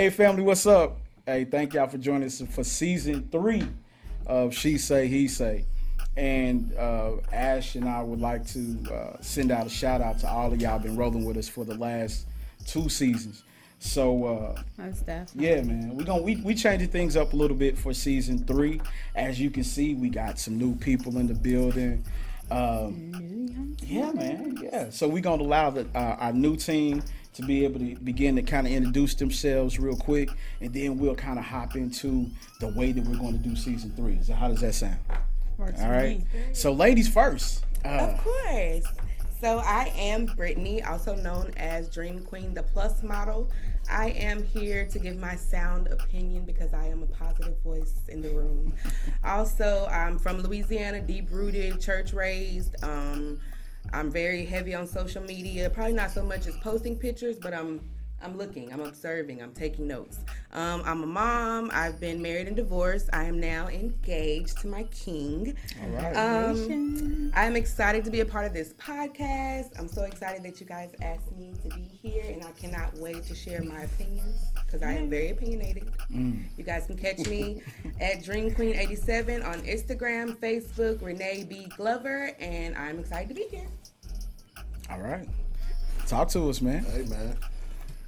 Hey, family, what's up? Hey, thank y'all for joining us for season three of She Say, He Say. And uh, Ash and I would like to uh, send out a shout out to all of y'all been rolling with us for the last two seasons. So uh, Most definitely. yeah, man, we're gonna we we changing things up a little bit for season three. As you can see, we got some new people in the building. Um, yeah, man, yeah. So we're gonna allow the, uh, our new team to be able to begin to kind of introduce themselves real quick, and then we'll kind of hop into the way that we're going to do season three. So how does that sound? Works All for right. me. So ladies first. Uh, Of course. So I am Brittany, also known as Dream Queen, the plus model. I am here to give my sound opinion because I am a positive voice in the room. Also, I'm from Louisiana, deep rooted, church raised. Um, I'm very heavy on social media. Probably not so much as posting pictures, but I'm I'm looking, I'm observing, I'm taking notes. Um, I'm a mom. I've been married and divorced. I am now engaged to my king. all right. Um, I'm excited to be a part of this podcast. I'm so excited that you guys asked me to be here, and I cannot wait to share my opinions because I am very opinionated. You guys can catch me at Dream Queen 87 on Instagram, Facebook, Renee B Glover, and I'm excited to be here. all right. Talk to us, man. Hey man,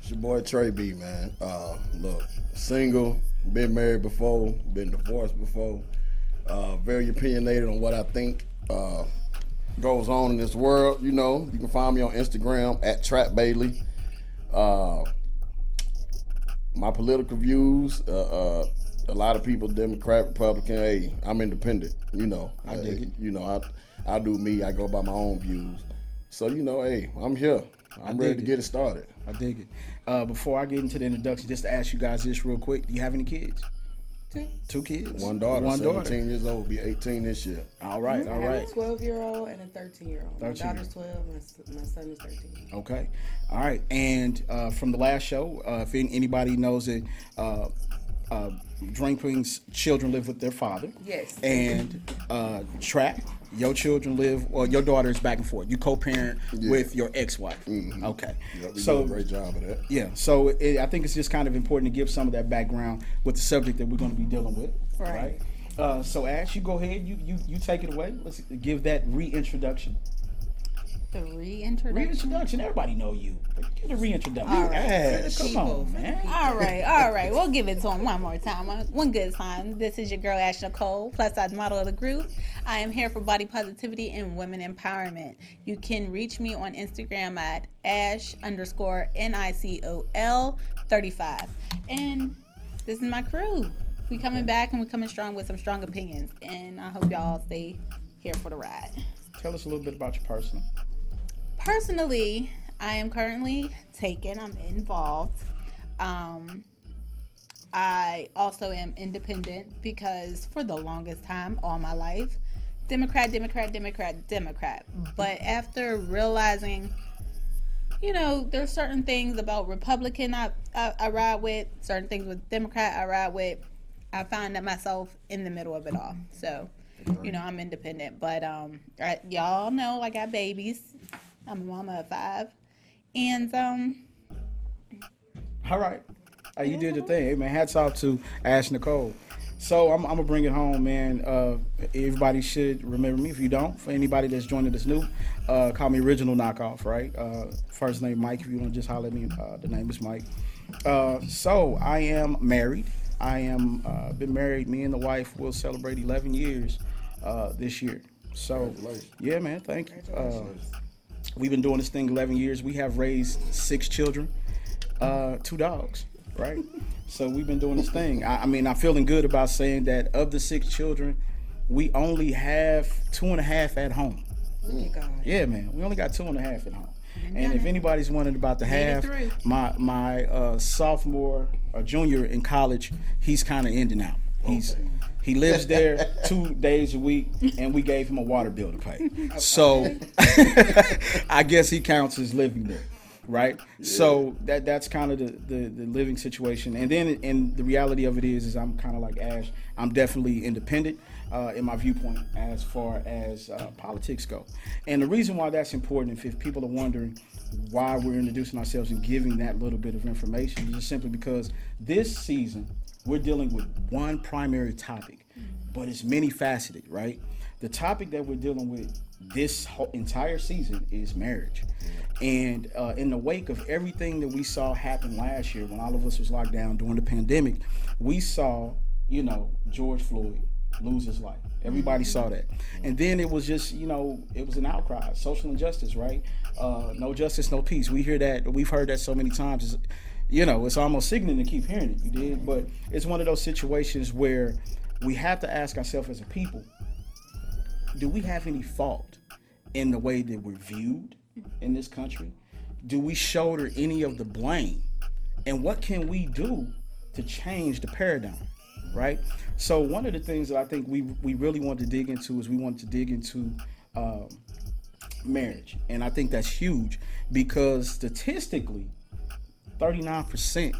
it's your boy Trey B man. Uh, look, single, been married before, been divorced before. Uh, very opinionated on what I think uh, goes on in this world. You know, you can find me on Instagram at Trap Bailey. Uh, my political views. Uh, uh, a lot of people, Democrat, Republican. Hey, I'm independent. You know, I dig it. You know, I I do me. I go by my own views. So you know, hey, I'm here. I'm ready to get it started. I dig it. Uh, before I get into the introduction, just to ask you guys this real quick: Do you have any kids? Two kids. One daughter, One daughter. 17 daughter. years old, be 18 this year. All right. All I have a 12 year old and a 13 year old. My 13. daughter's 12, my, my son is 13. Okay. All right. And uh, from the last show, uh, if anybody knows it, uh, uh, Dream Queen's children live with their father. Yes. And uh, Trap, your children live, or your daughter is back and forth. You co-parent with your ex-wife. Okay. Yeah, so a great job of that. yeah, so it, I think it's just kind of important to give some of that background with the subject that we're going to be dealing with. Right. Uh, so Ash, you go ahead. You you you take it away. Let's give that reintroduction. The reintroduction. Reintroduction. Everybody know you. Get the reintroduction. All right. Ash, come People, on, for the man. All right, all right. We'll give it to him one more time. One good time. This is your girl Ash Nicole, plus size model of the group. I am here for body positivity and women empowerment. You can reach me on Instagram at ash underscore n i c o l thirty five. And this is my crew. We coming back and we coming strong with some strong opinions. And I hope y'all stay here for the ride. Tell us a little bit about your personal. Personally i am currently taken i'm involved. Um i also am independent because for the longest time all my life democrat democrat democrat democrat. But after realizing you know there's certain things about republican I, I i ride with certain things with democrat i ride with i find that myself in the middle of it all. So you know i'm independent. But um I, y'all know i got babies i'm a mama of five and um All right. Hey, you did the thing. Hey, man, hats off to Ash Nicole. So I'm, I'm gonna bring it home, man. Uh, everybody should remember me. If you don't, for anybody that's joining us new, uh, call me Original Knockoff, right? Uh, first name Mike. If you want to just holler at me, uh, the name is Mike. Uh, so I am married. I am uh, been married. Me and the wife will celebrate 11 years uh, this year. So yeah, man. Thank you. We've been doing this thing 11 years. We have raised six children, uh, two dogs, right? so we've been doing this thing. I, I mean, I'm feeling good about saying that of the six children, we only have two and a half at home. God. Yeah, man, we only got two and a half at home. And if anybody's wondering about the half, my my uh, sophomore or junior in college, he's kind of ending out. He's he lives there two days a week, and we gave him a water bill to pay. So I guess he counts as living there, right? So that that's kind of the, the the living situation. And then and the reality of it is, is I'm kind of like Ash. I'm definitely independent. uh, in my viewpoint as far as uh, politics go. And the reason why that's important, if people are wondering why we're introducing ourselves and giving that little bit of information, is just simply because this season we're dealing with one primary topic, but it's many faceted, right? The topic that we're dealing with this entire season is marriage. And uh, in the wake of everything that we saw happen last year when all of us was locked down during the pandemic, we saw, you know, George Floyd lose his life. Everybody saw that. And then it was just, you know, it was an outcry, social injustice, right? Uh, no justice, no peace. We hear that, we've heard that so many times. It's, you know, it's almost sickening to keep hearing it, you did. But it's one of those situations where we have to ask ourselves as a people, do we have any fault in the way that we're viewed in this country? Do we shoulder any of the blame? And what can we do to change the paradigm? Right. So one of the things that I think we we really want to dig into is we want to dig into um, marriage, and I think that's huge because statistically, thirty nine percent,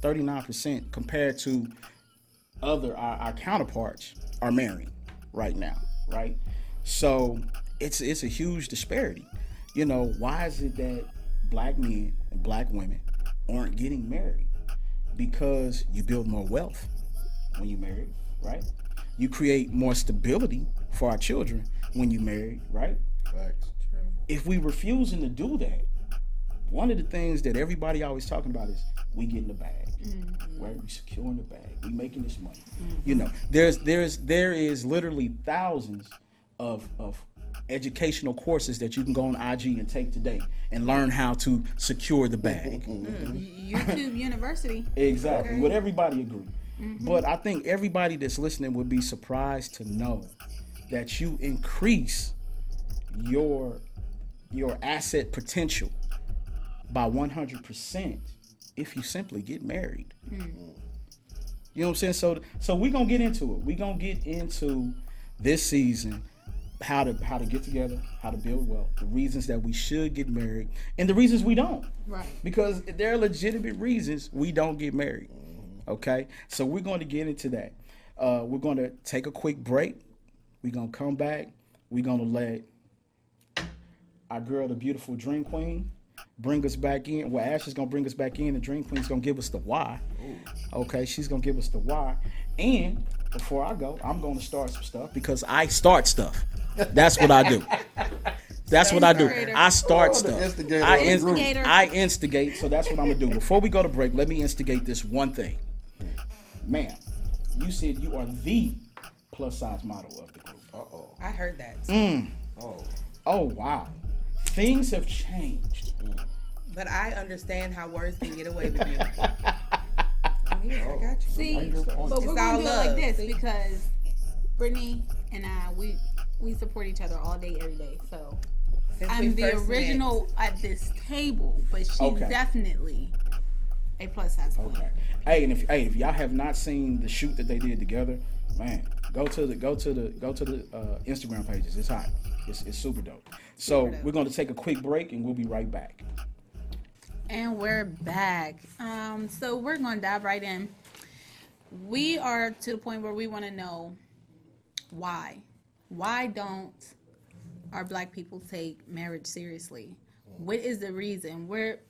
thirty nine percent compared to other our, our counterparts are married right now, right? So it's it's a huge disparity. You know, why is it that black men and black women aren't getting married? Because you build more wealth when you marry, right? You create more stability for our children when you marry, right? Facts. If we refusing to do that, one of the things that everybody always talking about is we getting the bag, mm-hmm. right? We securing the bag, we making this money. Mm-hmm. You know, there's there's there is literally thousands of of educational courses that you can go on IG and take today and learn how to secure the bag. Mm-hmm. YouTube University. Exactly. Would everybody agree? But I think everybody that's listening would be surprised to know that you increase your your asset potential by 100% if you simply get married. You know what I'm saying? So so we're going to get into it. We're going to get into this season how to how to get together, how to build wealth, the reasons that we should get married, and the reasons we don't Right. because there are legitimate reasons we don't get married. Okay, so we're going to get into that. Uh, we're going to take a quick break. We're going to come back. We're going to let our girl, the beautiful Dream Queen, bring us back in. Well, Ash is going to bring us back in. The Dream Queen's going to give us the why. Okay, she's going to give us the why. And before I go, I'm going to start some stuff because I start stuff. That's what I do. That's what I do. I start Oh, stuff. instigator I, of the inst- group. Instigator. I instigate, so that's what I'm gonna do. Before we go to break, let me instigate this one thing. Ma'am, you said you are the plus size model of the group. Uh oh. I heard that. Mm. Oh. Oh wow. Things have changed. But I understand how words can get away with you. I'm here. I got you. See, but we're all gonna do it like this see? because Brittany and I we we support each other all day, every day. So Since I'm the first met. original at this table, but she's Okay. definitely a plus size queen. Okay. Hey, and if hey, if y'all have not seen the shoot that they did together, man, go to the go to the go to the uh, Instagram pages. It's hot. It's, it's super dope. So we're going to take a quick break and we'll be right back. And we're back. Um, so we're going to dive right in. We are to the point where we want to know why. Why don't our black people take marriage seriously? What is the reason? Where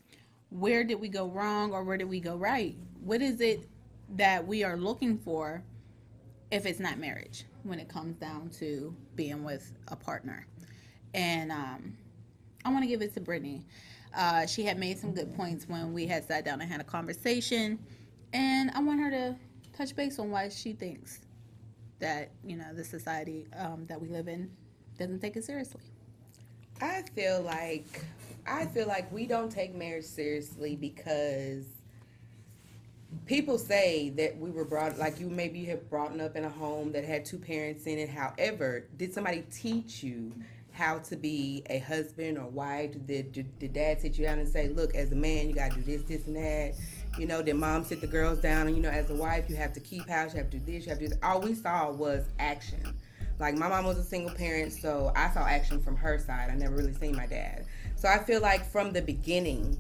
where did we go wrong or where did we go right? What is it that we are looking for if it's not marriage when it comes down to being with a partner? And um, I want to give it to Brittany. Uh, she had made some good points when we had sat down and had a conversation, and I want her to touch base on why she thinks that you know the society um, that we live in doesn't take it seriously. I feel like I feel like we don't take marriage seriously because people say that we were brought like you maybe have brought up in a home that had two parents in it. However, did somebody teach you how to be a husband or wife? Did, did, did dad sit you down and say, look, as a man, you got to do this, this, and that? You know, did mom sit the girls down and, you know, as a wife, you have to keep house, you have to do this, you have to do this. All we saw was action. Like, my mom was a single parent, so I saw action from her side. I never really seen my dad. So I feel like from the beginning,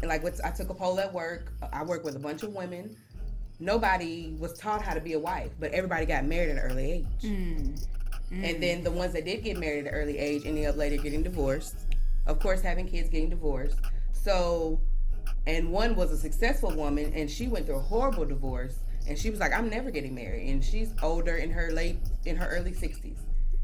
and like what I took a poll at work. I work with a bunch of women. nobody was taught how to be a wife, but everybody got married at an early age. Mm. And then the mm. ones that did get married at an early age ended up later getting divorced. Of course, having kids, getting divorced. So, and one was a successful woman, and she went through a horrible divorce, and she was like, "I'm never getting married." And she's older in her late, in her early 60s.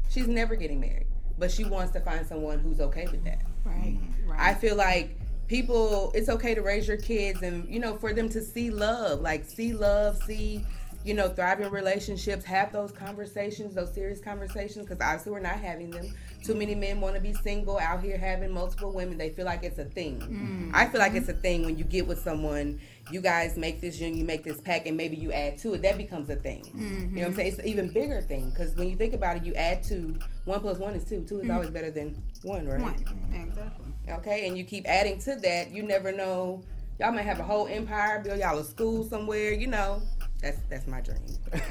She's never getting married, but she wants to find someone who's okay with that. Right. Mm-hmm. Right. I feel like people, it's okay to raise your kids and, you know, for them to see love, like see love, see, you know, thriving relationships, have those conversations, those serious conversations, because obviously we're not having them. Too many men want to be single out here having multiple women. They feel like it's a thing. Mm-hmm. I feel like it's a thing when you get with someone, you guys make this union, you make this pack, and maybe you add to it. That becomes a thing. You know what I'm mm-hmm. saying? It's an even bigger thing because when you think about it, you add two. One plus one is two. Two is mm. always better than one, right? One. Exactly. Okay, and you keep adding to that, you never know. Y'all may have a whole empire, build y'all a school somewhere. You know, that's that's my dream.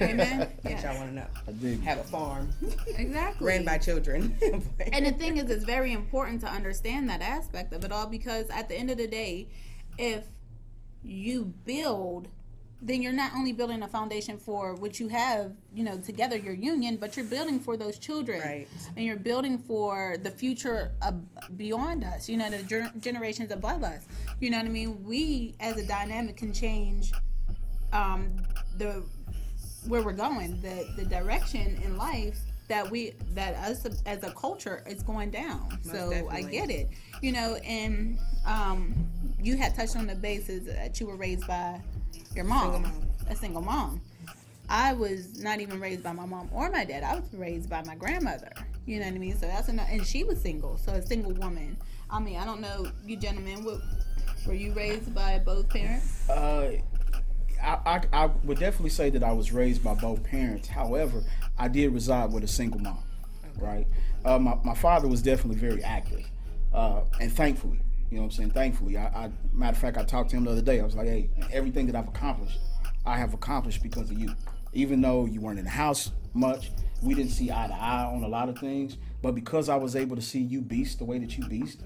Amen. Yes. y'all want to know. I dig. Have a farm Exactly. ran by children. And the thing is, it's very important to understand that aspect of it all because at the end of the day, if you build, then you're not only building a foundation for what you have, you know, together, your union, but you're building for those children. Right. And you're building for the future beyond us, you know, the ger- generations above us. You know what I mean? We, as a dynamic, can change um, the where we're going, the the direction in life that we that us as a culture is going down. so I get it, you know. And um, you had touched on the basis that you were raised by your mom, Single mom. a single mom. I was not even raised by my mom or my dad. I was raised by my grandmother. You know what I mean? So that's enough. And she was single, so a single woman. I mean, I don't know you gentlemen. What, were you raised by both parents? Uh, I, I, I would definitely say that I was raised by both parents. However, I did reside with a single mom, right? Uh, my, my father was definitely very active. Uh, and thankfully, you know what I'm saying? Thankfully, I, I, matter of fact, I talked to him the other day. I was like, hey, everything that I've accomplished, I have accomplished because of you. Even though you weren't in the house much, we didn't see eye to eye on a lot of things. But because I was able to see you beast the way that you beast,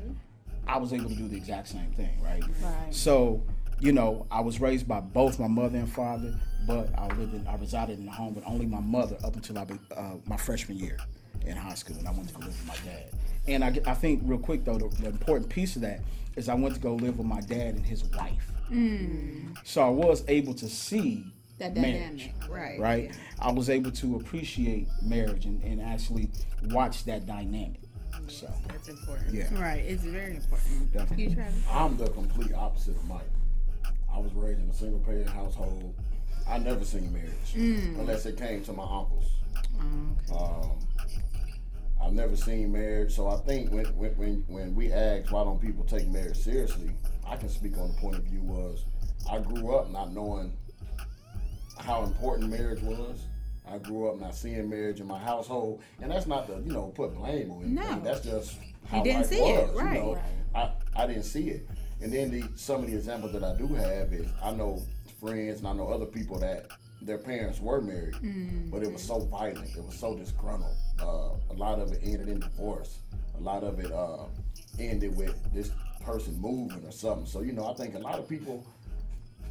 I was able to do the exact same thing, right? Right. So, you know, I was raised by both my mother and father, but I lived in, I resided in a home with only my mother up until I, be- uh, my freshman year in high school, and I went to go live with my dad. And I, I think real quick though, the, the important piece of that is I went to go live with my dad and his wife. So I was able to see That marriage, dynamic, right? right? I was able to appreciate marriage and, and actually watch that dynamic. So That's important. yeah, Right. It's very important. definitely. You, Travis? I'm the complete opposite of Mike. I was raised in a single parent household. I never seen marriage unless it came to my uncles. Um, I've never seen marriage, so I think when, when when when we ask why don't people take marriage seriously, I can speak on the point of view was I grew up not knowing how important marriage was. I grew up not seeing marriage in my household, and that's not to you know put blame on anything. No. That's just how you didn't life see it, right. You know, I I didn't see it, and then the some of the examples that I do have is I know friends and I know other people that their parents were married, but it was so violent, it was so disgruntled. Uh, a lot of it ended in divorce. A lot of it uh, ended with this person moving or something. So you know, I think a lot of people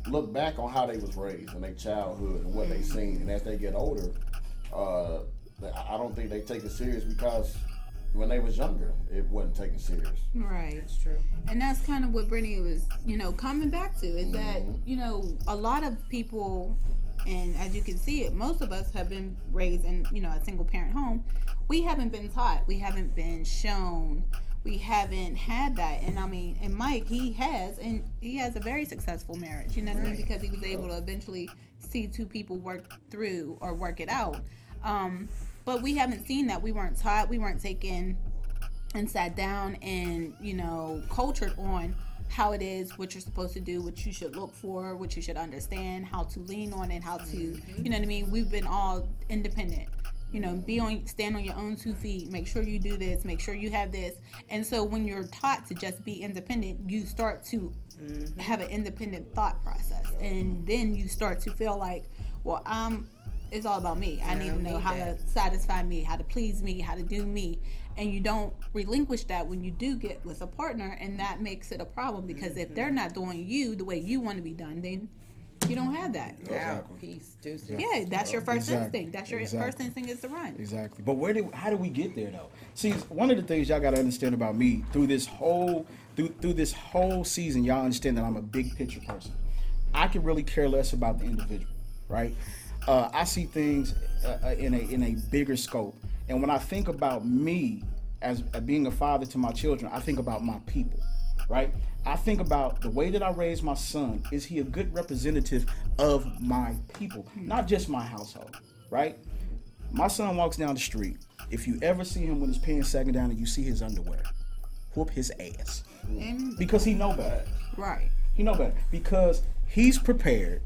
look back on how they was raised in their childhood and what they seen, and as they get older, uh, I don't think they take it serious because when they was younger, it wasn't taken serious. Right. It's true. And that's kind of what Brittany was, you know, coming back to is that, you know, a lot of people, and as you can see it, most of us have been raised in, you know, a single parent home. We haven't been taught, we haven't been shown, we haven't had that. And I mean, and Mike, he has, and he has a very successful marriage, you know what I mean? Because he was able to eventually see two people work through or work it out. Um, but we haven't seen that. We weren't taught, we weren't taken and sat down and you know cultured on how it is what you're supposed to do what you should look for what you should understand how to lean on it how to you know what i mean? We've been all independent. You know be on stand on your own two feet. Make sure you do this. Make sure you have this. And so when you're taught to just be independent you start to mm-hmm. have an independent thought process. And then you start to feel like well i'm it's all about me i need to know how that. to satisfy me, how to please me, how to do me. And you don't relinquish that when you do get with a partner, and that makes it a problem because if they're mm-hmm. not doing you the way you want to be done, then you don't have that. Out, peace, deuces. Yeah, that's your first Exactly. instinct. That's your Exactly. first instinct is to run. Exactly. But where do how do we get there though? See, one of the things y'all gotta understand about me through this whole through through this whole season, y'all understand that I'm a big picture person. I can really care less about the individual, right? Uh, I see things uh, uh, in a in a bigger scope, and when I think about me as uh, being a father to my children, I think about my people, right? I think about the way that I raise my son. Is he a good representative of my people, not just my household, right? My son walks down the street. If you ever see him with his pants sagging down and you see his underwear, whoop his ass And, because he know better. right. He know better because he's prepared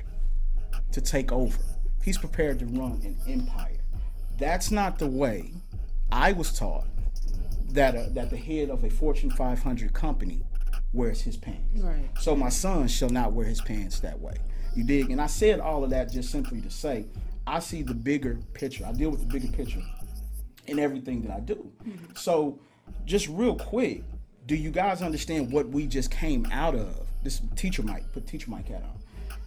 to take over. He's prepared to run an empire. That's not the way I was taught that uh, that the head of a Fortune 500 company wears his pants. Right. So my son shall not wear his pants that way. You dig? And I said all of that just simply to say I see the bigger picture. I deal with the bigger picture in everything that I do. So, just real quick, do you guys understand what we just came out of? This teacher mic, put teacher mic hat on.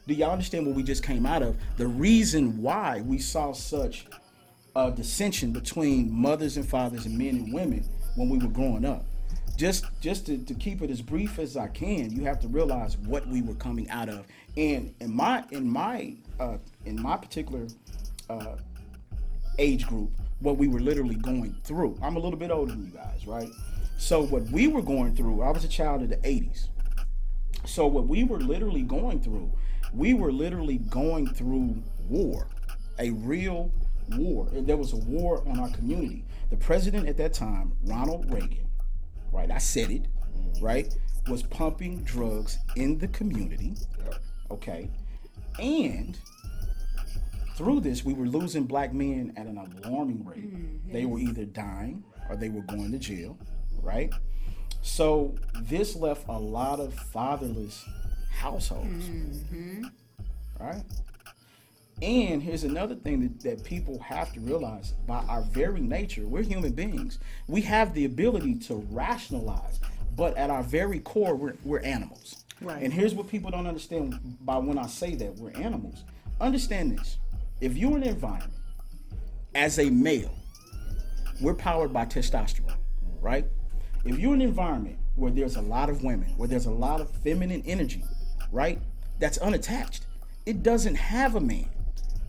Do y'all understand what we just came out of? The reason why we saw such a dissension between mothers and fathers and men and women when we were growing up. Just just to, to keep it as brief as I can, you have to realize what we were coming out of. And in my in my uh, in my particular uh, age group what we were literally going through. I'm a little bit older than you guys, right? So what we were going through, I was a child of the 80s. So what we were literally going through, we were literally going through war, a real war. And there was a war on our community. The president at that time, Ronald Reagan, right? I said it, right? Was pumping drugs in the community. Okay. And through this, we were losing black men at an alarming rate. Mm, they were either dying or they were going to jail, right? So this left a lot of fatherless households, mm-hmm. right? And here's another thing that, that people have to realize by our very nature, we're human beings. We have the ability to rationalize, but at our very core, we're, we're animals. Right. And here's what people don't understand by when I say that we're animals. Understand this. If you're in an environment as a male, we're powered by testosterone, right? If you're in an environment where there's a lot of women, where there's a lot of feminine energy, right? That's unattached. It doesn't have a man,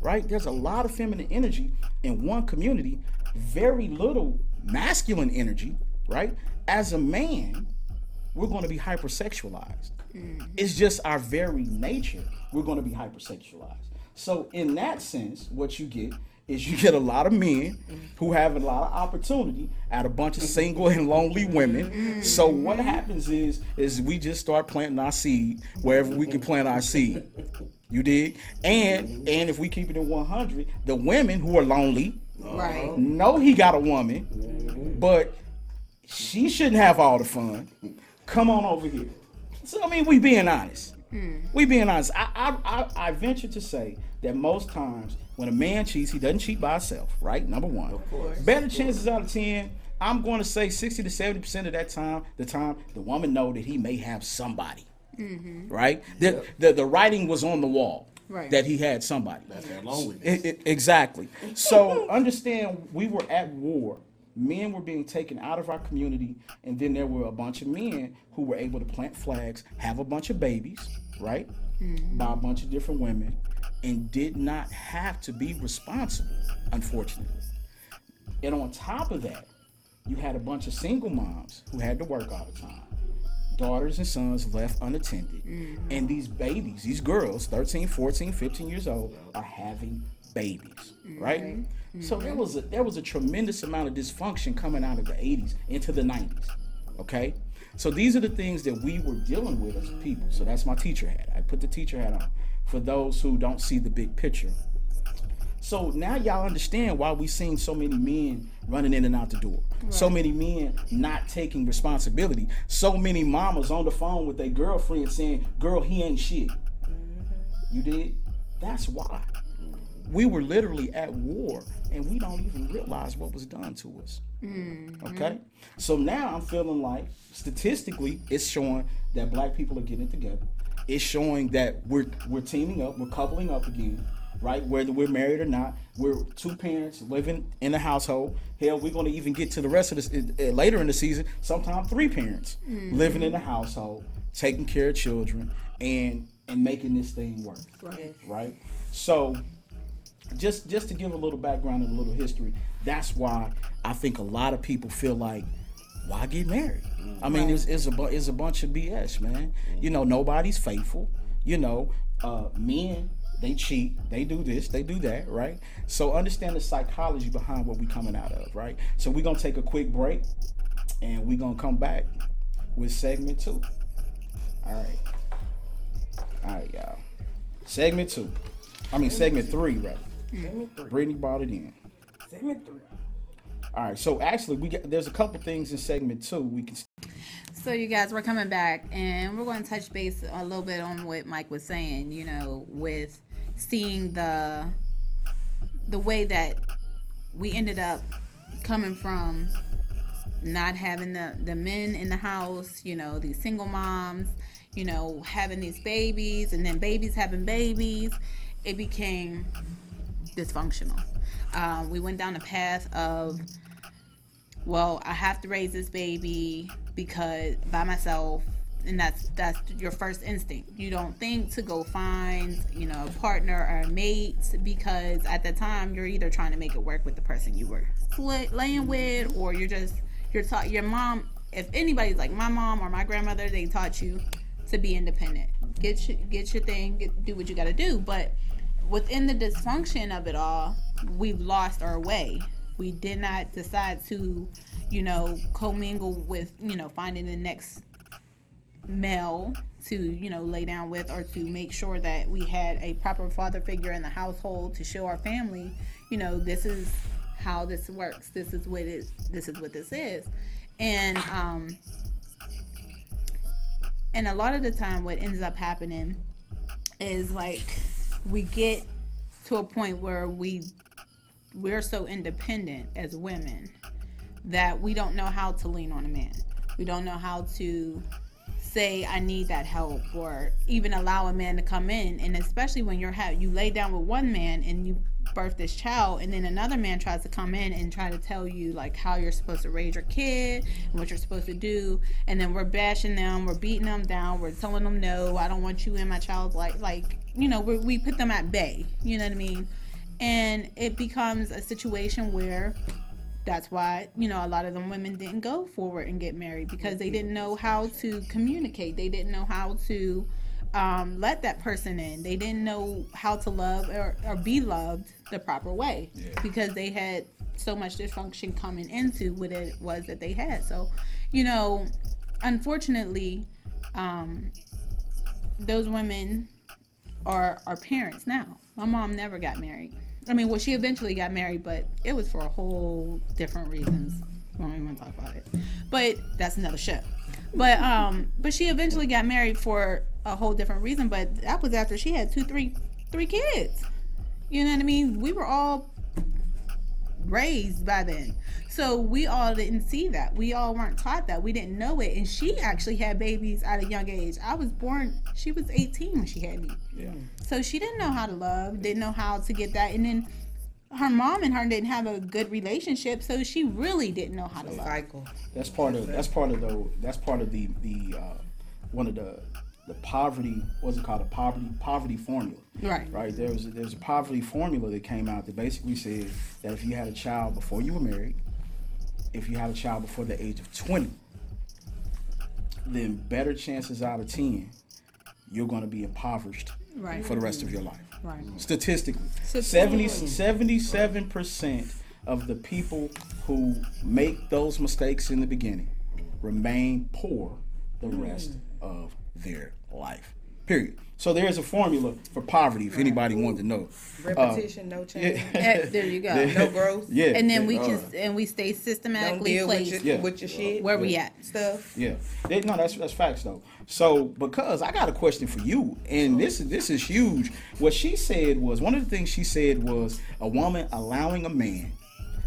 right? There's a lot of feminine energy in one community, very little masculine energy, right? As a man, we're going to be hypersexualized. Mm-hmm. It's just our very nature. We're going to be hypersexualized. So in that sense, what you get is you get a lot of men who have a lot of opportunity at a bunch of single and lonely women. So what happens is is we just start planting our seed wherever we can plant our seed. You dig? And and if we keep it at 100, the women who are lonely Right. know he got a woman, but she shouldn't have all the fun. Come on over here. So I mean, we being honest. Hmm. We being honest. I, I I I venture to say that most times when a man cheats, he doesn't cheat by himself, right? Number one. Of course. Better chances out of ten. I'm going to say 60 to 70 percent of that time, the time the woman know that he may have somebody, mm-hmm. right? The, the the writing was on the wall Right. that he had somebody. That's that loneliness. I- I- exactly. So understand, we were at war. Men were being taken out of our community, and then there were a bunch of men who were able to plant flags, have a bunch of babies, right, Mm. by a bunch of different women, and did not have to be responsible, unfortunately. And on top of that, you had a bunch of single moms who had to work all the time. Daughters and sons left unattended. Mm-hmm. And these babies, these girls, 13, 14, 15 years old, are having babies, mm-hmm. right? So there mm-hmm. was a there was a tremendous amount of dysfunction coming out of the 80s into the 90s. Okay? So these are the things that we were dealing with as people. So that's my teacher hat. I put the teacher hat on for those who don't see the big picture. So now y'all understand why we seen so many men running in and out the door. So many men not taking responsibility. So many mamas on the phone with their girlfriend saying, "Girl, he ain't shit." Mm-hmm. You did? That's why. We were literally at war and we don't even realize what was done to us. Okay? So now I'm feeling like statistically it's showing that black people are getting together. it's showing that we're we're teaming up, we're coupling up again, right? Whether we're married or not, we're two parents living in a household. Hell, we're going to even get to the rest of this uh, later in the season. Sometimes three parents living in a household, taking care of children, and and making this thing work, Right. right? So, just just to give a little background and a little history, that's why I think a lot of people feel like, why get married? I mean, it's, it's a it's a bunch of BS, man. You know, nobody's faithful. You know, uh, men they cheat, they do this, they do that, right? So understand the psychology behind what we're coming out of, right? So we're gonna take a quick break, and we're gonna come back with segment two. All right, all right, y'all. Segment two. I mean, segment three, rather. Segment three. Brittany brought it in. Segment three. All right, so actually, we got there's a couple things in segment two we can. So you guys, we're coming back, and we're going to touch base a little bit on what Mike was saying. You know, with seeing the the way that we ended up coming from not having the the men in the house. You know, these single moms. You know, having these babies, and then babies having babies. It became dysfunctional. Um, we went down the path of well, I have to raise this baby because by myself, and that's that's your first instinct. You don't think to go find, you know, a partner or a mate because at the time you're either trying to make it work with the person you were laying with, or you're just you're taught your mom. If anybody's like my mom or my grandmother, they taught you to be independent. Get your, get your thing, get, do what you got to do. But within the dysfunction of it all, we've lost our way. We did not decide to, you know, commingle with, you know, finding the next male to, you know, lay down with or to make sure that we had a proper father figure in the household to show our family, you know, this is how this works. This is what it this is what this is. And um and a lot of the time what ends up happening is like we get to a point where we we're so independent as women that we don't know how to lean on a man. We don't know how to say I need that help or even allow a man to come in. And especially when you're you lay down with one man and you birth this child and then another man tries to come in and try to tell you like how you're supposed to raise your kid and what you're supposed to do. And then we're bashing them we're beating them down we're telling them no I don't want you in my child's life. Like you know we we put them at bay you know what I mean? And it becomes a situation where that's why you know a lot of them women didn't go forward and get married because they didn't know how to communicate. They didn't know how to um, let that person in. They didn't know how to love or, or be loved the proper way because they had so much dysfunction coming into what it was that they had. So you know unfortunately um, those women are are parents now. My mom never got married. I mean, well, she eventually got married, but it was for a whole different reasons. We don't even want to talk about it. But that's another show. But um, but she eventually got married for a whole different reason. But that was after she had two, three, three kids. You know what I mean? We were all raised by then. So we all didn't see that. We all weren't taught that. We didn't know it. And she actually had babies at a young age. I was born, she was 18 when she had me. Yeah. So she didn't know how to love, didn't know how to get that. And then her mom and her didn't have a good relationship, so she really didn't know how to love. Cycle. That's part of that's part of the that's part of the the uh, one of the the poverty what's it called a poverty poverty formula. Right. Right. There was there's a poverty formula that came out that basically said that if you had a child before you were married, if you had a child before the age of twenty, then better chances out of ten, you're going to be impoverished Right. for the rest of your life. Right. Statistically. 70, 77% of the people who make those mistakes in the beginning remain poor the hmm. rest of their life. Period. So there's a formula for poverty if anybody wanted to know. Repetition, no change. Eh, there you go. No growth. Yeah. And then we uh, can and we stay Don't systematically deal with your, Yeah. with your shit. where we at. Stuff. Yeah, They- no, that's that's facts though. So because I got a question for you, and this is this is huge. What she said was one of the things she said was a woman allowing a man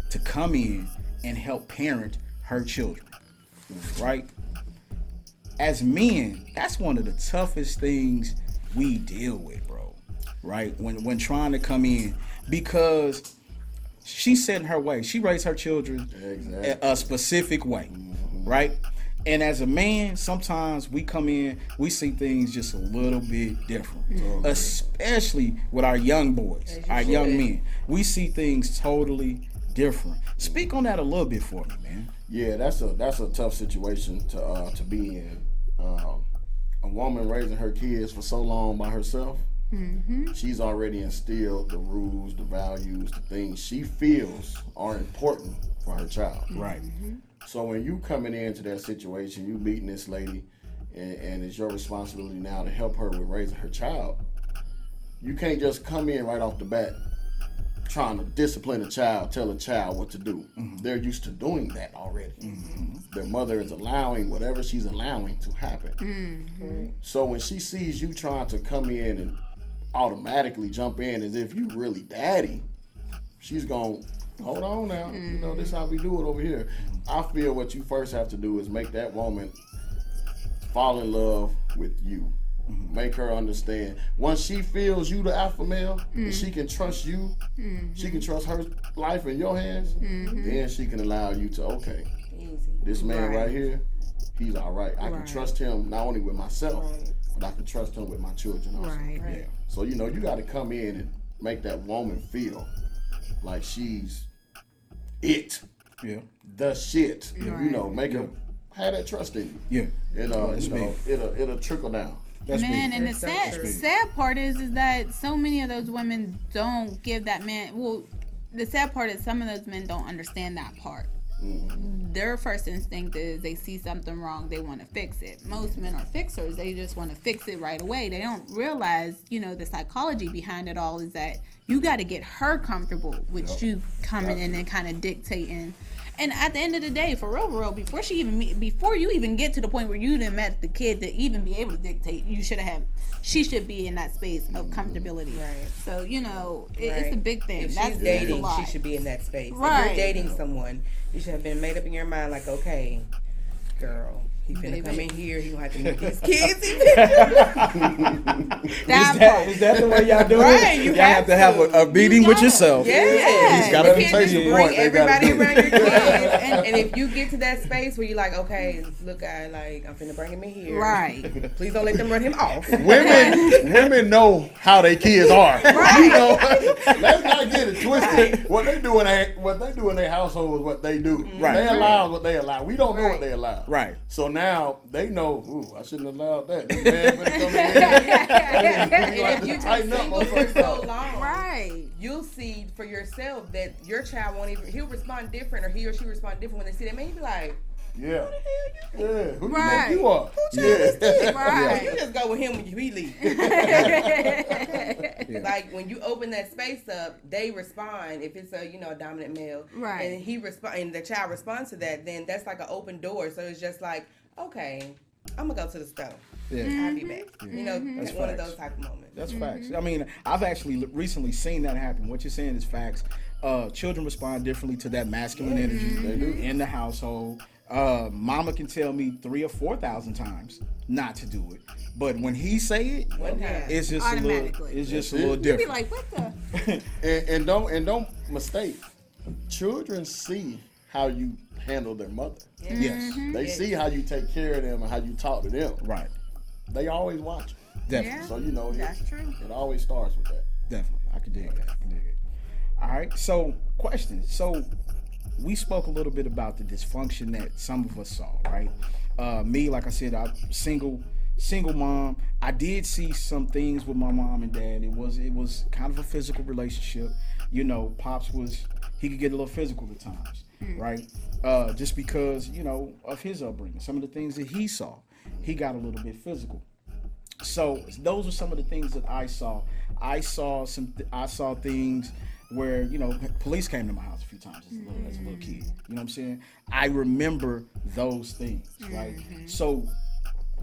to come in and help parent her children, right? as men, that's one of the toughest things we deal with, bro. Right? When when trying to come in because she's set in her way. She raised her children Exactly. a, a specific way, right? And as a man, sometimes we come in, we see things just a little bit different, especially with our young boys, our young men. We see things totally different. Speak on that a little bit for me, man. Yeah, that's a that's a tough situation to uh, to be in. Um, a woman raising her kids for so long by herself, mm-hmm. she's already instilled the rules, the values, the things she feels are important for her child. Right. Mm-hmm. So when you coming into that situation, you meeting this lady, and, and it's your responsibility now to help her with raising her child. You can't just come in right off the bat trying to discipline a child, tell a child what to do. Mm-hmm. They're used to doing that already. Mm-hmm. Their mother is allowing whatever she's allowing to happen. Mm-hmm. So when she sees you trying to come in and automatically jump in as if you really daddy, she's going, hold on now. You know, this how we do it over here. I feel what you first have to do is make that woman fall in love with you. Make her understand. Once she feels you the alpha male, and she can trust you, she can trust her life in your hands, then she can allow you to, okay, Easy. this man right, Right. here, he's all right. I can trust him not only with myself, Right. but I can trust him with my children also. Right. Yeah. So you know, you got to come in and make that woman feel like she's it, Yeah. the shit. You know, make her have that trust in you, Yeah. and uh, you know, it'll it'll trickle down. That's man, big. and the sad true. sad part is is that so many of those women don't give that man. Well, the sad part is some of those men don't understand that part. Their first instinct is they see something wrong, they want to fix it. Most men are fixers; they just want to fix it right away. They don't realize, you know, the psychology behind it all is that you got to get her comfortable with you coming in and kind of dictating. And at the end of the day, for real, for real, before she even meet, before you even get to the point where you didn't met the kid to even be able to dictate, you should have. She should be in that space of mm-hmm. comfortability. Right. So you know, it, it's a big thing. If That's she's dating, she should be in that space. If you're dating someone, you should have been made up in your mind like, okay, girl, he finna come in here, he gonna have to meet these kids. that Is that, part. is that the way y'all do Right, it? you y'all have have to have a, to. a meeting with yourself. Yeah, He's got a you can't just bring point gotta everybody around your kids. and, and if you get to that space where you're like, okay, look, guy, like I'm finna bring him in here. Right. Please don't let them run him off. Women, women know how their kids are. Right. You know, let's not get it twisted. What they do in their, what they do in their household is what they do. Right. They allow what they allow. We don't know what they allow. Right. So now they know. Ooh, I shouldn't have allowed that. Man finna come in. and if you've been Tighten up for so long, Right. you'll see for yourself that your child won't even he'll respond different or he or she respond different when they see that man you be like Yeah. Yeah. Who you Right. think you are? yeah. Right. you just go with him when you he leave like when you open that space up they respond if it's a you know a dominant male Right. and he respond and the child responds to that then that's like an open door so it's just like okay i'm gonna go to the store Yeah. i'll be back you know That's one of those type of moments That's facts. I mean, I've actually recently seen that happen. What you're saying is facts. Uh, children respond differently to that masculine energy they do. in the household. Uh, mama can tell me three or four thousand times not to do it, but when he say it, one it's just a little. It's just a little different. You be like, what the? And, and don't and don't mistake. Children see how you handle their mother. yes, They see how you take care of them and how you talk to them. right, They always watch. definitely. Yeah. So you know, it, That's true. it always starts with that. Definitely. I can dig it. I can dig it. All right. So, question. So, we spoke a little bit about the dysfunction that some of us saw, right? Uh, me, like I said, I'm single, single mom. I did see some things with my mom and dad. It was it was kind of a physical relationship. You know, pops was he could get a little physical at times, hmm. right? Uh, just because you know of his upbringing, some of the things that he saw, he got a little bit physical so those were some of the things that I saw. I saw some. I saw things where you know police came to my house a few times as a little, as a little hmm. kid. You know what I'm saying? I remember those things, right? Mm-hmm. So,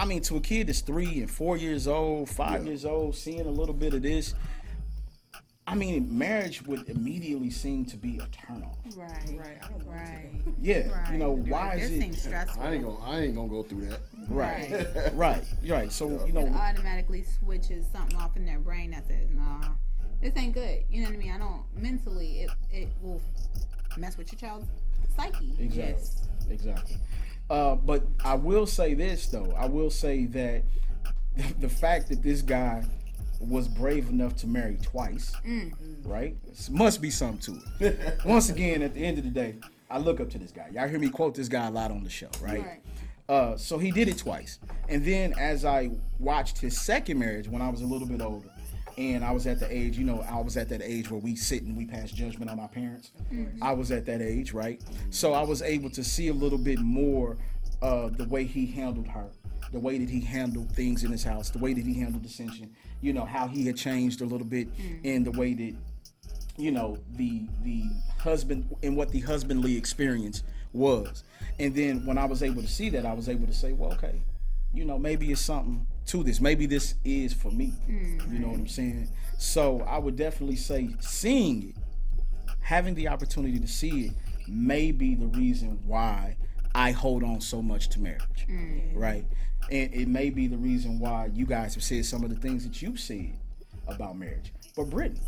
I mean, to a kid that's three and four years old, five years old, seeing a little bit of this, I mean, marriage would immediately seem to be eternal. Right. Right. I don't want Right. Yeah, Right. you know, You're why is it stressful. I ain't gonna I ain't gonna go through that. right, Right. right, right? So you know, it automatically switches something off in their brain that says, "Nah, this ain't good." You know what I mean? I don't mentally. It it will mess with your child's psyche. Exactly. Yes. Exactly. Uh, but I will say this though. I will say that the fact that this guy was brave enough to marry twice, right? Must be something to it. Once again, at the end of the day, I look up to this guy. Y'all hear me quote this guy a lot on the show, right? Right. Uh, so he did it twice. And then as I watched his second marriage when I was a little bit older, and I was at the age, you know, I was at that age where we sit and we pass judgment on our parents. I was at that age, right? So I was able to see a little bit more uh, the way he handled her, the way that he handled things in his house, the way that he handled dissension, you know, how he had changed a little bit in the way that you know the the husband and what the husbandly experience was and then when i was able to see that i was able to say well okay you know maybe it's something to this. Maybe this is for me. You know what i'm saying? So i would definitely say seeing it having the opportunity to see it may be the reason why i hold on so much to marriage mm. right? And it may be the reason why you guys have said some of the things that you've said about marriage. But brittany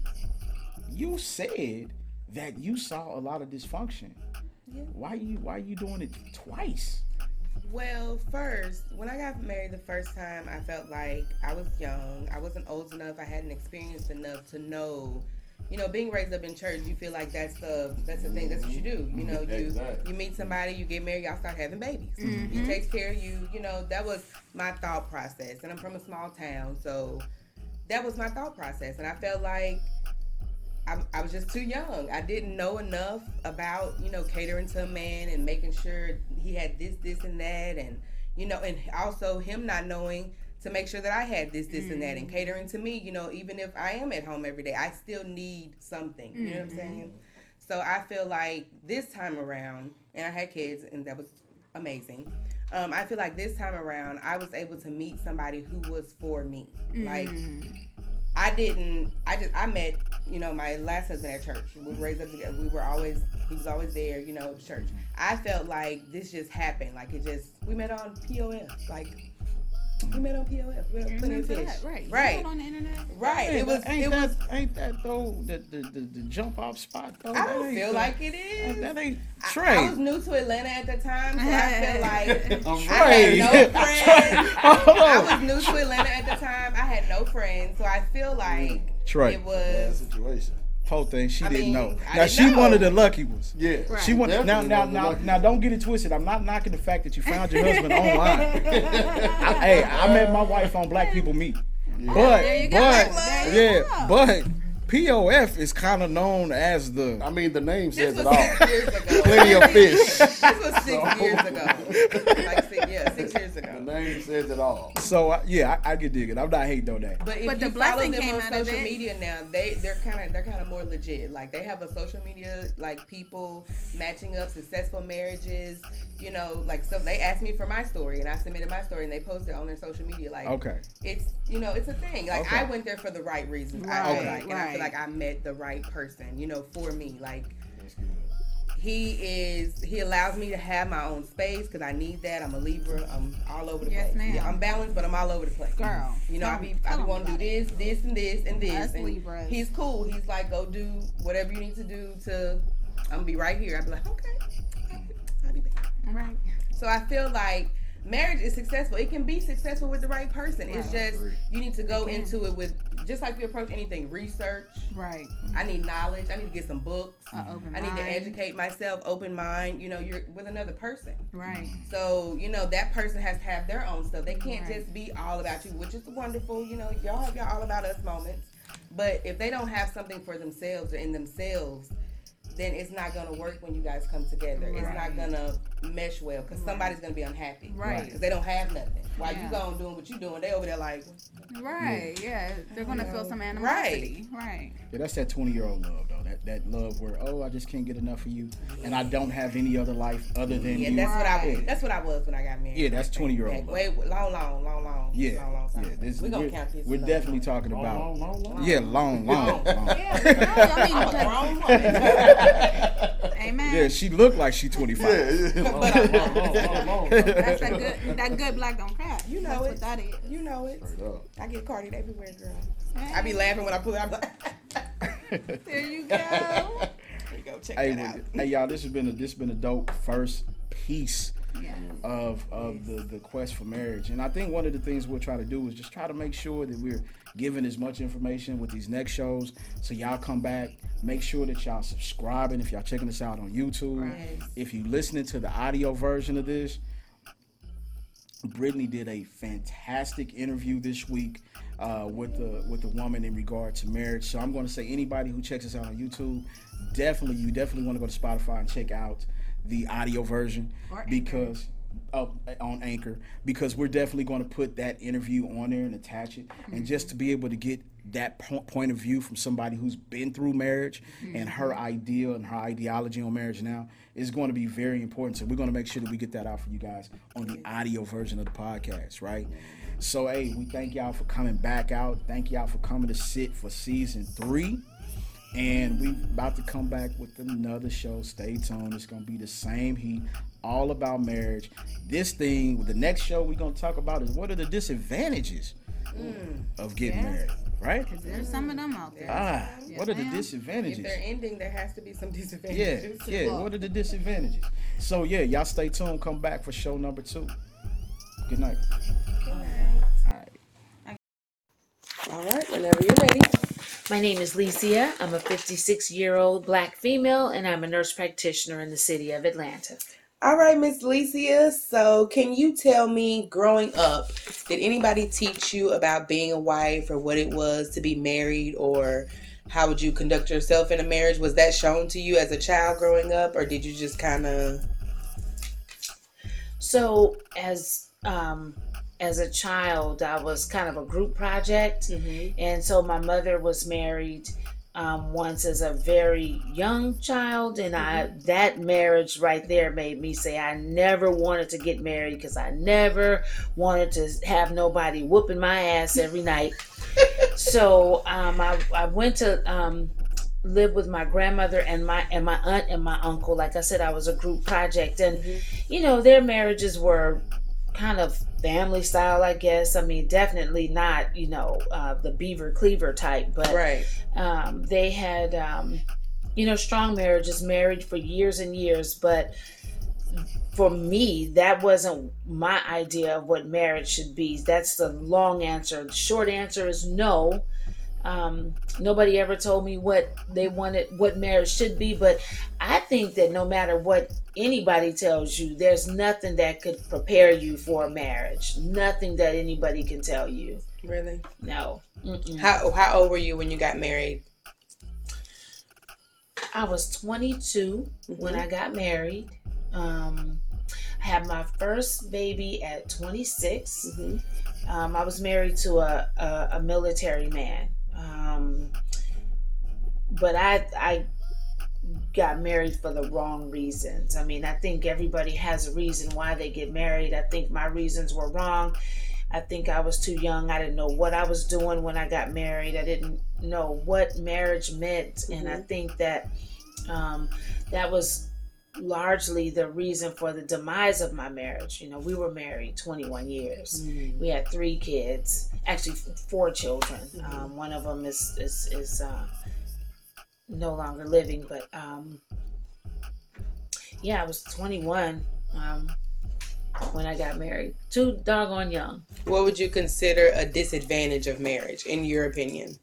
you said that you saw a lot of dysfunction. Why you why you doing it twice? Well, first, when I got married the first time, I felt like I was young. I wasn't old enough. I hadn't experienced enough to know. You know, being raised up in church, you feel like that's the that's the thing. That's what you do. You know, you Exactly. you meet somebody, you get married, y'all start having babies. Mm-hmm. He takes care of you. You know, that was my thought process. And I'm from a small town, so that was my thought process. And I felt like I, I was just too young. I didn't know enough about, you know, catering to a man and making sure he had this, this, and that. And, you know, and also him not knowing to make sure that I had this, this, and that. And mm-hmm. catering to me, you know, even if I am at home every day, I still need something. You know what I'm mm-hmm. saying? So I feel like this time around, and I had kids, and that was amazing. Um, I feel like this time around, I was able to meet somebody who was for me. Like, mm-hmm. I didn't. I just I met you know my last husband at church. We were raised up together. We were always he was always there. You know, church. I felt like this just happened. Like it just we met on POF. Like we met on POF. We met on Plenty of Fish. that? Right. Right. on the internet. Right. Hey, It was. but ain't It that, was. ain't that though the the, the, the jump off spot though? I don't feel the- like it that, is. that ain't Trey. I was new to Atlanta at the time, so I feel like I'm I had no friends. Hold I was new to Atlanta at the time. I had no friends, so I feel like Trey. it Bad was. situation. Poor thing, she I didn't mean, know. I now didn't she know. one of the lucky ones. Yeah. Right. She went now Definitely now one now now. Don't get it twisted. I'm not knocking the fact that you found your husband online. I, hey, I met my wife on Black People Meet, but There you go. but There you yeah, but POF is kind of known as the I mean, the name This says was it all. six years ago. plenty of fish. This was six years ago. Like six, yeah, six years ago. The name says it all. So uh, yeah, I, I can dig it. I'm not hating on that. But if But the you follow them came on social it. media now, they they're kind of they're kind of more legit. Like they have a social media like people matching up successful marriages. You know, like so they asked me for my story and I submitted my story and they posted it on their social media. Like Okay. it's you know it's a thing. Like Okay. I went there for the right reasons. I Right, feel like, and I feel right. Like I met the right person. You know, for me, like he is he allows me to have my own space because I need that. I'm a Libra. I'm all over the Yes, place. ma'am. Yeah, I'm balanced, but I'm all over the place. Girl, You know, I tell be I be want to do about it. this, this, and this, and this. Us and Libras. He's cool. He's like, go do whatever you need to do to. I'm gonna be right here. I'd be like, okay, I'll be back. All right. So I feel like marriage is successful. It can be successful with the right person. It's just you need to go into it with just like you approach anything. Research. Right. I need knowledge. I need to get some books. Open I need to educate myself, open mind. You know, you're with another person. Right. So, you know, that person has to have their own stuff. They can't Right. just be all about you, which is wonderful. You know, y'all have your all all about us moments. But if they don't have something for themselves or in themselves, then it's not gonna work when you guys come together. It's not gonna mesh well because somebody's gonna be unhappy, Right. Because they don't have nothing. While Yeah. you going doing what you doing, they over there like, Right. Yeah. They're gonna feel some animosity. Right. Right. Yeah, that's that 20 year old love, though. That that love where, oh, I just can't get enough of you, and I don't have any other life other than yeah, you. that's what I was. That's what I was when I got married. Yeah, that's 20 year old love. way long, long, long, long. Yeah, long, long time. yeah. This, we gonna we're, count this. we're as definitely long. talking Long, about. long, long, long. Yeah, long, long, long. Yeah. No, I mean, I'm a grown woman. amen. Yeah, she looked like she 25. Yeah, yeah. That's that good. That good black don't crack. You know That's it. What that is. you know it. I get carded everywhere, girl. Hey, I be laughing when I pull it. I'm like, There you go. there you go. Check Hey, that out. hey, y'all! This has been a this has been a dope first piece Yeah. of of the the quest for marriage, and I think one of the things we'll try to do is just try to make sure that we're giving as much information with these next shows, so y'all come back. Make sure that y'all subscribing if y'all checking us out on YouTube. Right. If you listening to the audio version of this, Brittany did a fantastic interview this week uh, with the with the woman in regard to marriage. So I'm going to say anybody who checks us out on YouTube, definitely you definitely want to go to Spotify and check out the audio version Or because uh, on Anchor because we're definitely going to put that interview on there and attach it, and just to be able to get that po- point of view from somebody who's been through marriage and her mm-hmm. idea and her ideology on marriage now is going to be very important. So we're going to make sure that we get that out for you guys on the audio version of the podcast, right? So hey, we thank y'all for coming back out. Thank y'all for coming to sit for season three. And we're about to come back with another show. Stay tuned. It's gonna be the same heat, all about marriage. This thing, the next show we're gonna talk about is what are the disadvantages of getting Yeah. married, right? There's some of them out there. Ah, Yes, what are the disadvantages? If they're ending, there has to be some Yeah, disadvantages. yeah. What are the disadvantages? So yeah, y'all stay tuned. Come back for show number two. Good night. All right. All right, whenever you're ready. My name is Licia. I'm a 56 year old black female, and I'm a nurse practitioner in the city of Atlanta. All right, Miss Licia. So, can you tell me, growing up, did anybody teach you about being a wife or what it was to be married or how would you conduct yourself in a marriage? Was that shown to you as a child growing up, or did you just kind of? So, as um, as a child, I was kind of a group project, and so my mother was married um, once as a very young child, and I that marriage right there made me say I never wanted to get married because I never wanted to have nobody whooping my ass every night. so um, I, I went to um, live with my grandmother and my and my aunt and my uncle. Like I said, I was a group project, and you know their marriages were kind of family style, I guess. I mean, definitely not you know uh, the beaver cleaver type, but Right. um, they had um, you know strong marriages, married for years and years, but for me, that wasn't my idea of what marriage should be. That's the long answer. The short answer is no. Um, nobody ever told me what they wanted, what marriage should be. But I think that no matter what anybody tells you, there's nothing that could prepare you for a marriage. Nothing that anybody can tell you. Really? No. Mm-mm. How How old were you when you got married? I was 22 when I got married. Um, I had my first baby at 26. Mm-hmm. Um, I was married to a, a, a military man. Um, but I, I got married for the wrong reasons. I mean, I think everybody has a reason why they get married. I think my reasons were wrong. I think I was too young. I didn't know what I was doing when I got married. I didn't know what marriage meant. And I think that um, that was largely the reason for the demise of my marriage. You know, we were married 21 years. We had three kids, actually four children. Um, one of them is is is uh, no longer living, but um, yeah, I was 21 um, when I got married. Too doggone young. What would you consider a disadvantage of marriage, in your opinion?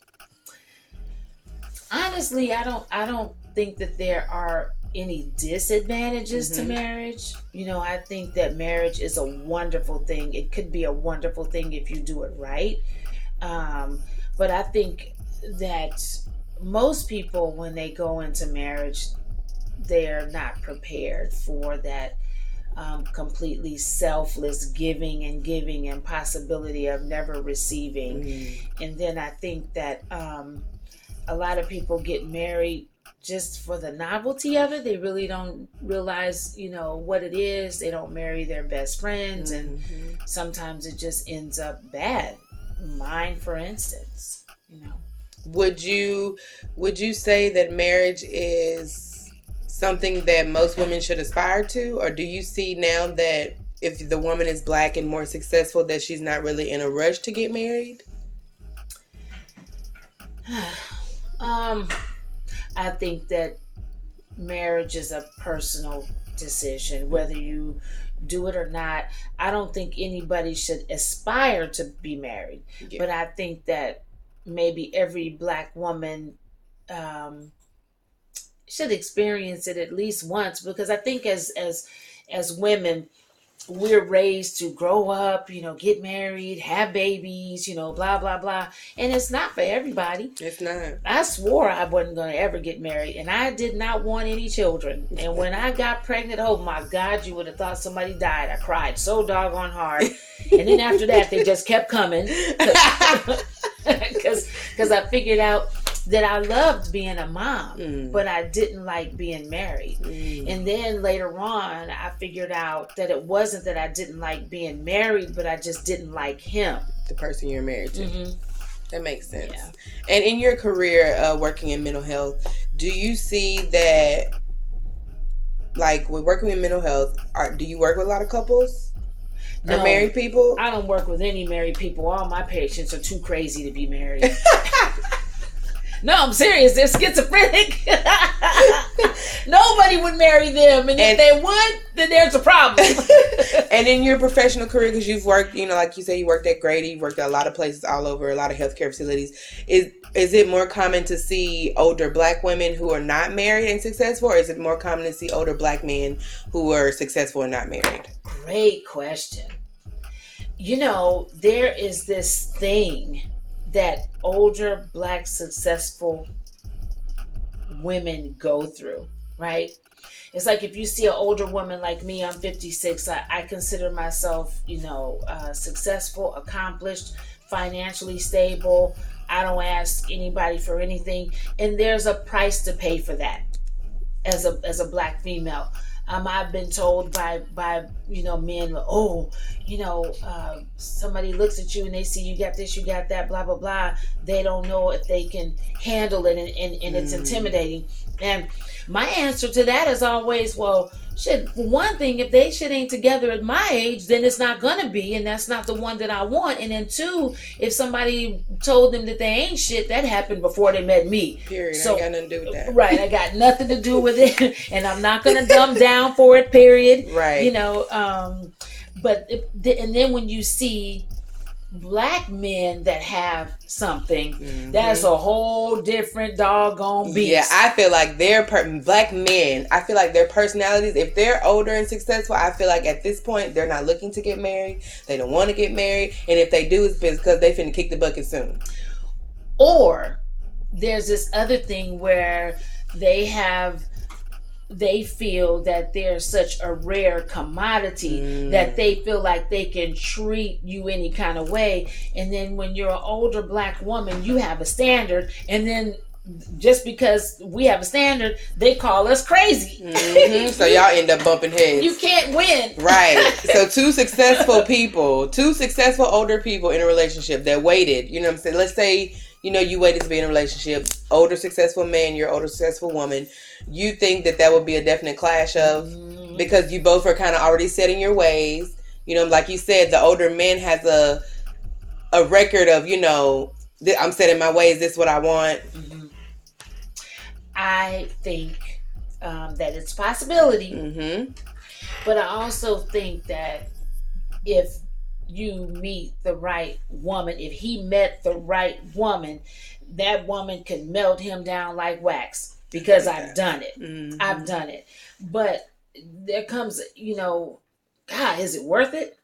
honestly i don't i don't think that there are any disadvantages to Mhm. marriage you know i think that marriage is a wonderful thing it could be a wonderful thing if you do it right um, but i think that most people when they go into marriage they're not prepared for that um, completely selfless giving and giving and possibility of never receiving. Mm-hmm. And then I think that um, a lot of people get married just for the novelty of it. They really don't realize, you know, what it is. They don't marry their best friends, and Mm-hmm. sometimes it just ends up bad. Mine, for instance, you know. Would you would you say that marriage is something that most women should aspire to, or do you see now that if the woman is black and more successful, that she's not really in a rush to get married? Um, I think that marriage is a personal decision, whether you do it or not. I don't think anybody should aspire to be married, Yeah. but I think that maybe every black woman um, should experience it at least once because I think as as as women we're raised to grow up, you know, get married, have babies, you know, blah blah blah, and it's not for everybody. It's not. I swore I wasn't going to ever get married, and I did not want any children. And when I got pregnant, oh my God, you would have thought somebody died. I cried so doggone hard. And then after that, they just kept coming because because I figured out that I loved being a mom, Mm. but I didn't like being married. Mm. And then later on, I figured out that it wasn't that I didn't like being married, but I just didn't like him. The person you're married to. hmm That makes sense. Yeah. And in your career uh, working in mental health, do you see that, like, with working in mental health, are, do you work with a lot of couples or No. married people? I don't work with any married people. All my patients are too crazy to be married. no, I'm serious. They're schizophrenic. Nobody would marry them, and, And- if they would, then there's a problem. and in your professional career, because you've worked, you know, like you say, you worked at Grady, you worked at a lot of places all over, a lot of healthcare facilities. Is is it more common to see older black women who are not married and successful, or is it more common to see older black men who are successful and not married? Great question. You know, there is this thing that older black successful women go through, right? It's like if you see an older woman like me, I'm 56, I, I consider myself, you know, uh, successful, accomplished, financially stable. I don't ask anybody for anything. And there's a price to pay for that as a, as a black female. Um, I've been told by by you know men, oh, you know, uh, somebody looks at you and they see you got this, you got that, blah blah blah. They don't know if they can handle it, and, and, and it's Mm. intimidating. And my answer to that is always, well, shit. One thing, if they shit ain't together at my age, then it's not gonna be, and that's not the one that I want. And then two, if somebody told them that they ain't shit, that happened before they met me. Period. So- I got nothing to do with that. Right, I got nothing to do with it, and I'm not gonna dumb down for it. Period. Right. You know, um, but it, and then when you see black men that have something, Mhm. that's a whole different doggone beast. Yeah, I feel like their per- black men. I feel like their personalities. If they're older and successful, I feel like at this point they're not looking to get married. They don't want to get married, and if they do, it's because they finna kick the bucket soon. Or there's this other thing where they have they feel that they're such a rare commodity Mm. that they feel like they can treat you any kind of way and then when you're an older black woman you have a standard and then just because we have a standard they call us crazy Mhm. So y'all end up bumping heads. you can't win Right. So two successful people, two successful older people in a relationship that waited, you know what I'm saying? Let's say, you know, you waited to be in a relationship, older successful man, you're older successful woman. You think that that would be a definite clash of Mhm. because you both are kind of already set in your ways. You know, like you said, the older man has a a record of, you know, th- I'm set in my ways, this is what I want. Mhm. i think um, that it's a possibility Mhm. But I also think that if you meet the right woman, if he met the right woman, that woman could melt him down like wax because I've done it. Mhm. I've done it. But there comes, you know, God, is it worth it?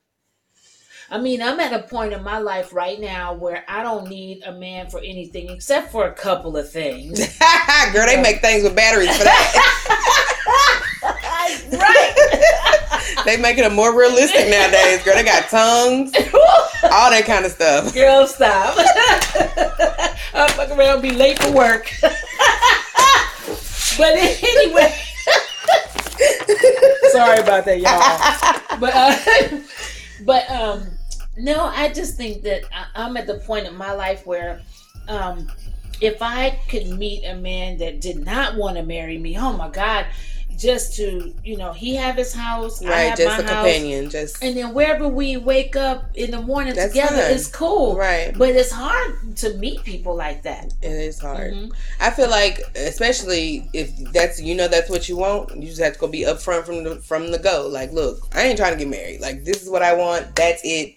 I mean, I'm at a point in my life right now where I don't need a man for anything except for a couple of things. Girl, they make things with batteries for that. right. They making it more realistic nowadays, girl. They got tongues, all that kind of stuff. Girl, stop. I'll fucking around, be late for work. But anyway, sorry about that, y'all. But uh, but um, no, I just think that I, I'm at the point in my life where um, if I could meet a man that did not want to marry me, oh my God, just to you know, he have his house, I Right, have just my a house, companion, just and then wherever we wake up in the morning together fine. is cool. right. But it's hard to meet people like that. It is hard. Mhm. I feel like, especially if that's you know that's what you want, you just have to go be upfront from the from the go. Like, look, I ain't trying to get married. Like, this is what I want. That's it.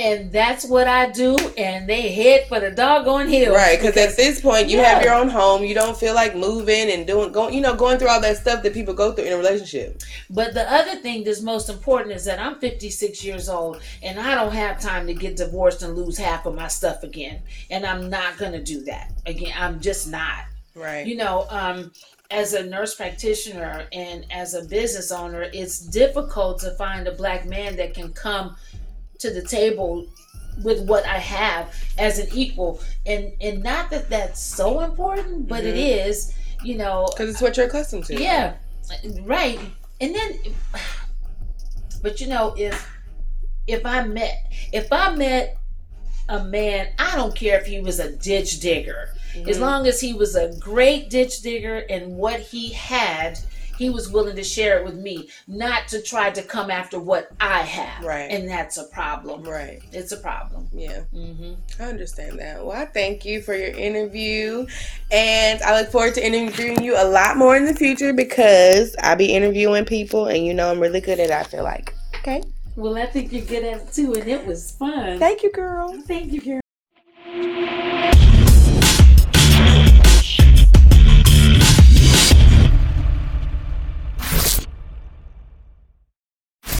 And that's what I do, and they head for the doggone hill. Right, because at this point you Yeah. have your own home. You don't feel like moving and doing going, you know, going through all that stuff that people go through in a relationship. But the other thing that's most important is that I'm 56 years old, and I don't have time to get divorced and lose half of my stuff again. And I'm not gonna do that again. I'm just not. Right. You know, um, as a nurse practitioner and as a business owner, it's difficult to find a black man that can come to the table with what I have as an equal. And and not that that's so important, but it is. You know, Because it's what you're accustomed to. yeah, right. And then, but you know, if if I met if I met a man, I don't care if he was a ditch digger, as Mhm. long as he was a great ditch digger and what he had. He was willing to share it with me, not to try to come after what I have. Right. And that's a problem. Right. It's a problem. Yeah. hmm I understand that. Well, I thank you for your interview. And I look forward to interviewing you a lot more in the future because I be interviewing people and you know I'm really good at it, I feel like. Okay. Well, I think you're good at it too, and it was fun. Thank you, girl. Thank you, girl.